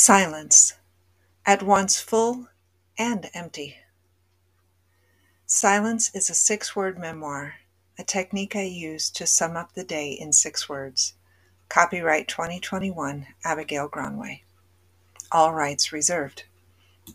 Silence, at once full and empty. Silence is a six word memoir, a technique I use to sum up the day in six words. Copyright 2021, Abigail Gronway. All rights reserved.